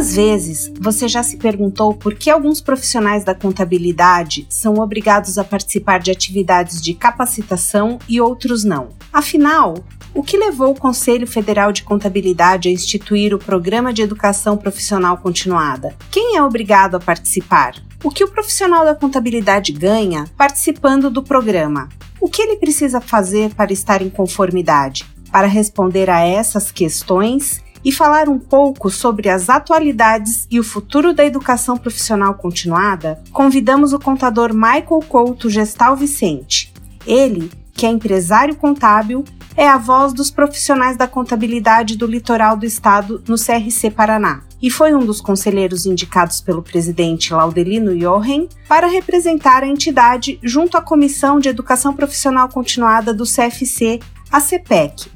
Quantas vezes você já se perguntou por que alguns profissionais da contabilidade são obrigados a participar de atividades de capacitação e outros não? Afinal, o que levou o Conselho Federal de Contabilidade a instituir o Programa de Educação Profissional Continuada? Quem é obrigado a participar? O que o profissional da contabilidade ganha participando do programa? O que ele precisa fazer para estar em conformidade? Para responder a essas questões e falar um pouco sobre as atualidades e o futuro da educação profissional continuada, convidamos o contador Michael Couto Gestal Vicente. Ele, que é empresário contábil, é a voz dos profissionais da contabilidade do litoral do estado no CRC Paraná e foi um dos conselheiros indicados pelo presidente Laudelino Jochen para representar a entidade junto à Comissão de Educação Profissional Continuada do CFC, a CEPEC.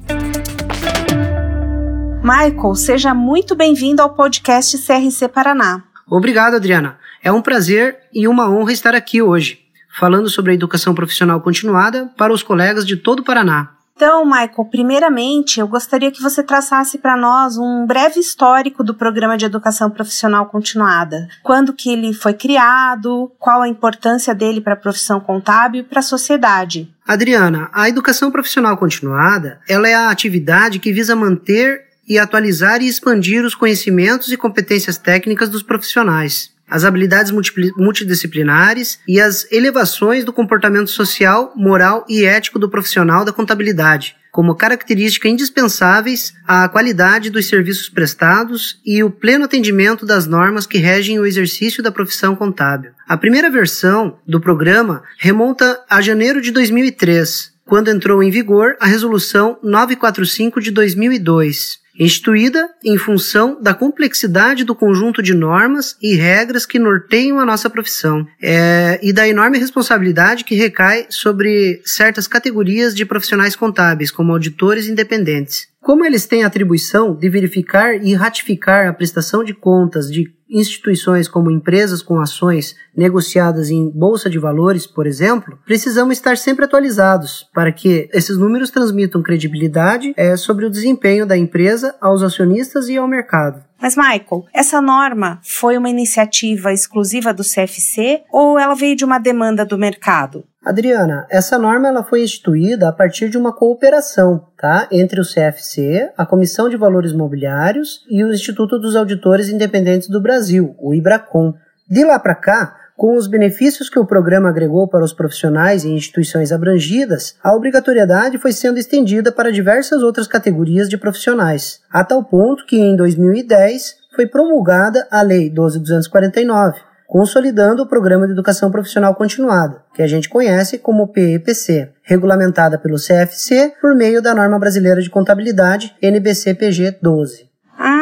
Michael, seja muito bem-vindo ao podcast CRC Paraná. Obrigado, Adriana. É um prazer e uma honra estar aqui hoje, falando sobre a educação profissional continuada para os colegas de todo o Paraná. Então, Michael, primeiramente, eu gostaria que você traçasse para nós um breve histórico do Programa de Educação Profissional Continuada. Quando que ele foi criado, qual a importância dele para a profissão contábil e para a sociedade? Adriana, a educação profissional continuada, ela é a atividade que visa manter e atualizar e expandir os conhecimentos e competências técnicas dos profissionais, as habilidades multidisciplinares e as elevações do comportamento social, moral e ético do profissional da contabilidade, como característica indispensáveis à qualidade dos serviços prestados e o pleno atendimento das normas que regem o exercício da profissão contábil. A primeira versão do programa remonta a janeiro de 2003, quando entrou em vigor a Resolução 945 de 2002, instituída em função da complexidade do conjunto de normas e regras que norteiam a nossa profissão é, e da enorme responsabilidade que recai sobre certas categorias de profissionais contábeis, como auditores independentes. Como eles têm a atribuição de verificar e ratificar a prestação de contas de instituições como empresas com ações negociadas em bolsa de valores, por exemplo, precisamos estar sempre atualizados para que esses números transmitam credibilidade é, sobre o desempenho da empresa aos acionistas e ao mercado. Mas, Michael, essa norma foi uma iniciativa exclusiva do CFC ou ela veio de uma demanda do mercado? Adriana, essa norma ela foi instituída a partir de uma cooperação tá, entre o CFC, a Comissão de Valores Mobiliários e o Instituto dos Auditores Independentes do Brasil, o IBRACON. De lá para cá, com os benefícios que o programa agregou para os profissionais e instituições abrangidas, a obrigatoriedade foi sendo estendida para diversas outras categorias de profissionais, a tal ponto que em 2010 foi promulgada a Lei 12249, consolidando o Programa de Educação Profissional Continuada, que a gente conhece como PEPC, regulamentada pelo CFC por meio da Norma Brasileira de Contabilidade NBC-PG 12.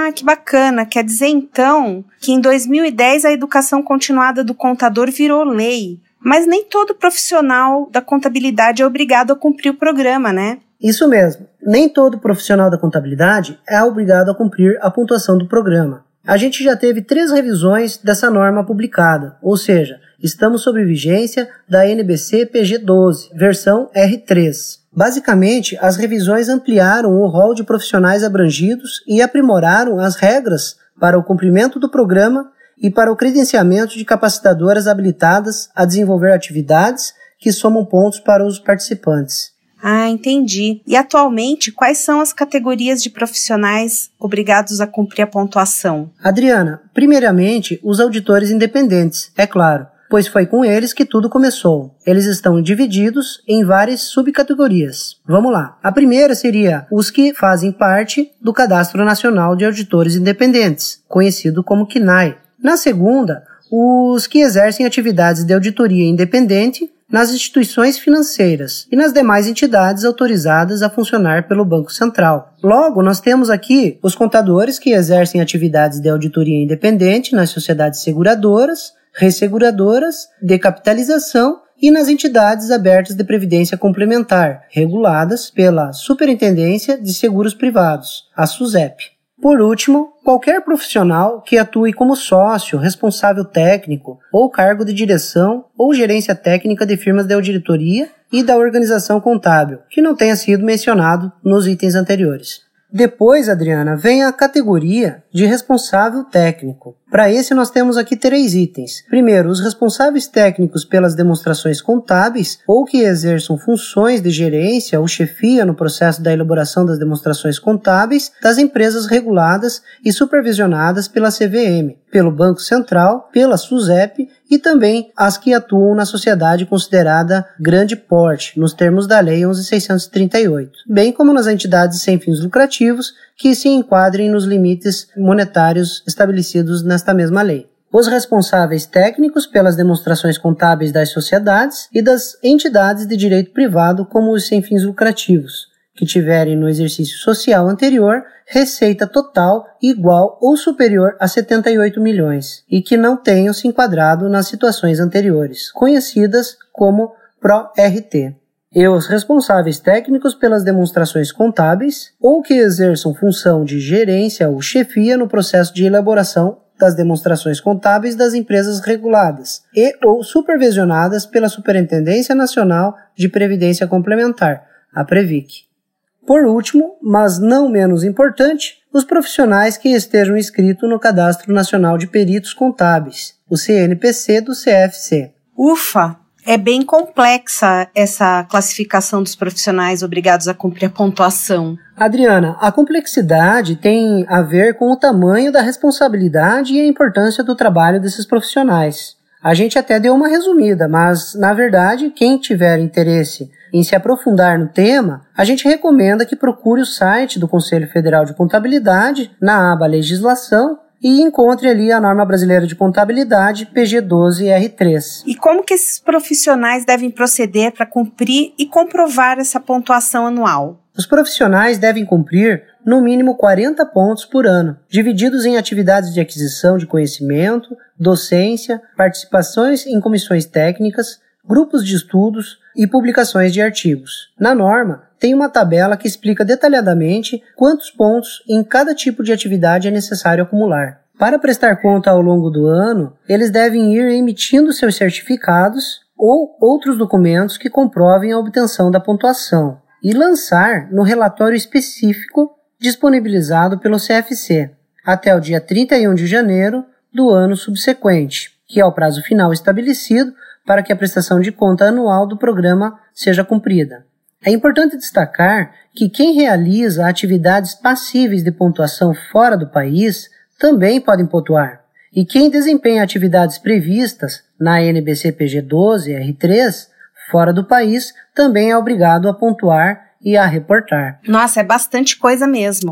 Ah, que bacana. Quer dizer então que em 2010 a educação continuada do contador virou lei. Mas nem todo profissional da contabilidade é obrigado a cumprir o programa, né? Isso mesmo. Nem todo profissional da contabilidade é obrigado a cumprir a pontuação do programa. A gente já teve três revisões dessa norma publicada, ou seja, estamos sob vigência da NBC PG 12, versão R3. Basicamente, as revisões ampliaram o rol de profissionais abrangidos e aprimoraram as regras para o cumprimento do programa e para o credenciamento de capacitadoras habilitadas a desenvolver atividades que somam pontos para os participantes. Ah, entendi. E atualmente, quais são as categorias de profissionais obrigados a cumprir a pontuação? Adriana, primeiramente, os auditores independentes, é claro pois foi com eles que tudo começou. Eles estão divididos em várias subcategorias. Vamos lá. A primeira seria os que fazem parte do Cadastro Nacional de Auditores Independentes, conhecido como CNAE. Na segunda, os que exercem atividades de auditoria independente nas instituições financeiras e nas demais entidades autorizadas a funcionar pelo Banco Central. Logo, nós temos aqui os contadores que exercem atividades de auditoria independente nas sociedades seguradoras, resseguradoras, de capitalização e nas entidades abertas de previdência complementar, reguladas pela Superintendência de Seguros Privados, a SUSEP. Por último, qualquer profissional que atue como sócio, responsável técnico ou cargo de direção ou gerência técnica de firmas de auditoria e da organização contábil, que não tenha sido mencionado nos itens anteriores. Depois, Adriana, vem a categoria de responsável técnico. Para esse, nós temos aqui três itens. Primeiro, os responsáveis técnicos pelas demonstrações contábeis ou que exerçam funções de gerência ou chefia no processo da elaboração das demonstrações contábeis das empresas reguladas e supervisionadas pela CVM, pelo Banco Central, pela SUSEP e também as que atuam na sociedade considerada grande porte, nos termos da Lei 11.638, bem como nas entidades sem fins lucrativos que se enquadrem nos limites monetários estabelecidos nesta mesma lei. Os responsáveis técnicos pelas demonstrações contábeis das sociedades e das entidades de direito privado, como os sem fins lucrativos, que tiverem no exercício social anterior receita total igual ou superior a 78 milhões e que não tenham se enquadrado nas situações anteriores, conhecidas como PRO-RT. E os responsáveis técnicos pelas demonstrações contábeis ou que exerçam função de gerência ou chefia no processo de elaboração das demonstrações contábeis das empresas reguladas e ou supervisionadas pela Superintendência Nacional de Previdência Complementar, a Previc. Por último, mas não menos importante, os profissionais que estejam inscritos no Cadastro Nacional de Peritos Contábeis, o CNPC do CFC. Ufa! É bem complexa essa classificação dos profissionais obrigados a cumprir a pontuação. Adriana, a complexidade tem a ver com o tamanho da responsabilidade e a importância do trabalho desses profissionais. A gente até deu uma resumida, mas na verdade, quem tiver interesse em se aprofundar no tema, a gente recomenda que procure o site do Conselho Federal de Contabilidade na aba Legislação e encontre ali a norma brasileira de contabilidade PG12R3. E como que esses profissionais devem proceder para cumprir e comprovar essa pontuação anual? Os profissionais devem cumprir no mínimo 40 pontos por ano, divididos em atividades de aquisição de conhecimento, docência, participações em comissões técnicas, grupos de estudos e publicações de artigos. Na norma, tem uma tabela que explica detalhadamente quantos pontos em cada tipo de atividade é necessário acumular. Para prestar conta ao longo do ano, eles devem ir emitindo seus certificados ou outros documentos que comprovem a obtenção da pontuação e lançar no relatório específico disponibilizado pelo CFC até o dia 31 de janeiro do ano subsequente, que é o prazo final estabelecido para que a prestação de conta anual do programa seja cumprida. É importante destacar que quem realiza atividades passíveis de pontuação fora do país também podem pontuar, e quem desempenha atividades previstas na NBCPG 12 R3 fora do país também é obrigado a pontuar e a reportar. Nossa, é bastante coisa mesmo.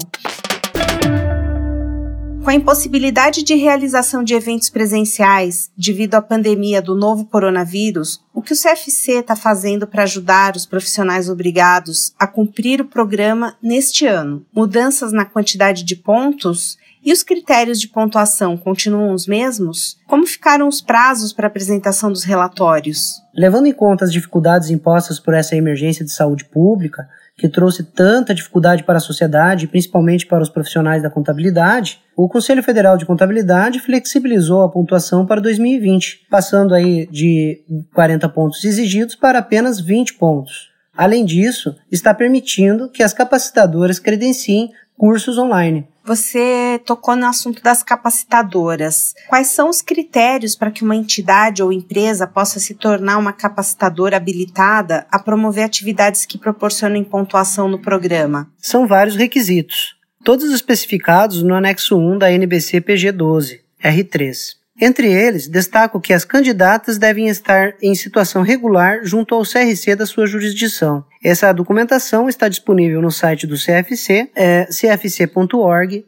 Com a impossibilidade de realização de eventos presenciais devido à pandemia do novo coronavírus, o que o CFC está fazendo para ajudar os profissionais obrigados a cumprir o programa neste ano? Mudanças na quantidade de pontos? E os critérios de pontuação continuam os mesmos? Como ficaram os prazos para apresentação dos relatórios? Levando em conta as dificuldades impostas por essa emergência de saúde pública, que trouxe tanta dificuldade para a sociedade, principalmente para os profissionais da contabilidade, o Conselho Federal de Contabilidade flexibilizou a pontuação para 2020, passando aí de 40 pontos exigidos para apenas 20 pontos. Além disso, está permitindo que as capacitadoras credenciem cursos online. Você tocou no assunto das capacitadoras. Quais são os critérios para que uma entidade ou empresa possa se tornar uma capacitadora habilitada a promover atividades que proporcionem pontuação no programa? São vários requisitos, todos especificados no anexo 1 da NBC PG 12, R3. Entre eles, destaco que as candidatas devem estar em situação regular junto ao CRC da sua jurisdição. Essa documentação está disponível no site do CFC, é cfc.org.br,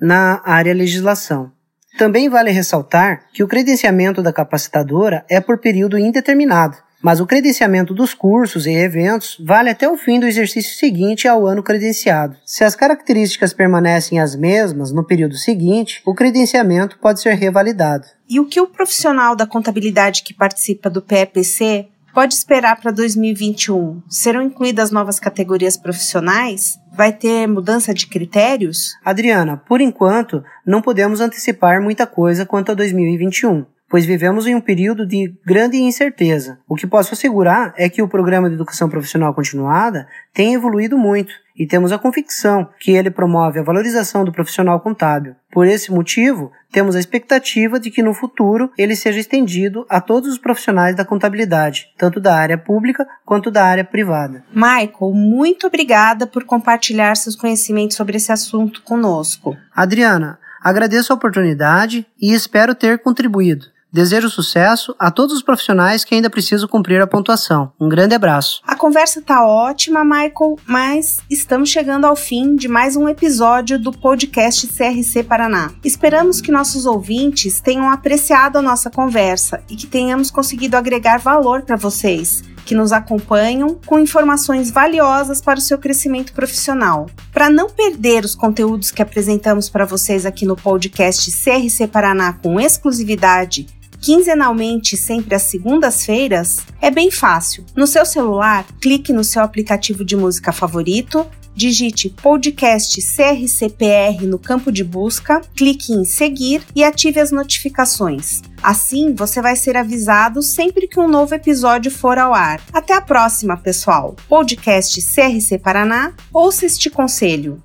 na área legislação. Também vale ressaltar que o credenciamento da capacitadora é por período indeterminado, mas o credenciamento dos cursos e eventos vale até o fim do exercício seguinte ao ano credenciado. Se as características permanecem as mesmas no período seguinte, o credenciamento pode ser revalidado. E o que o profissional da contabilidade que participa do PEPC pode esperar para 2021? Serão incluídas novas categorias profissionais? Vai ter mudança de critérios? Adriana, por enquanto, não podemos antecipar muita coisa quanto a 2021 pois vivemos em um período de grande incerteza. O que posso assegurar é que o programa de educação profissional continuada tem evoluído muito e temos a convicção que ele promove a valorização do profissional contábil. Por esse motivo, temos a expectativa de que no futuro ele seja estendido a todos os profissionais da contabilidade, tanto da área pública quanto da área privada. Michael, muito obrigada por compartilhar seus conhecimentos sobre esse assunto conosco. Adriana, agradeço a oportunidade e espero ter contribuído. Desejo sucesso a todos os profissionais que ainda precisam cumprir a pontuação. Um grande abraço. A conversa tá ótima, Michael, mas estamos chegando ao fim de mais um episódio do podcast CRC Paraná. Esperamos que nossos ouvintes tenham apreciado a nossa conversa e que tenhamos conseguido agregar valor para vocês que nos acompanham com informações valiosas para o seu crescimento profissional. Para não perder os conteúdos que apresentamos para vocês aqui no podcast CRC Paraná com exclusividade quinzenalmente, sempre às segundas-feiras, é bem fácil. No seu celular, clique no seu aplicativo de música favorito, digite podcast CRCPR no campo de busca, clique em seguir e ative as notificações. Assim, você vai ser avisado sempre que um novo episódio for ao ar. Até a próxima, pessoal! Podcast CRC Paraná, ouça este conselho.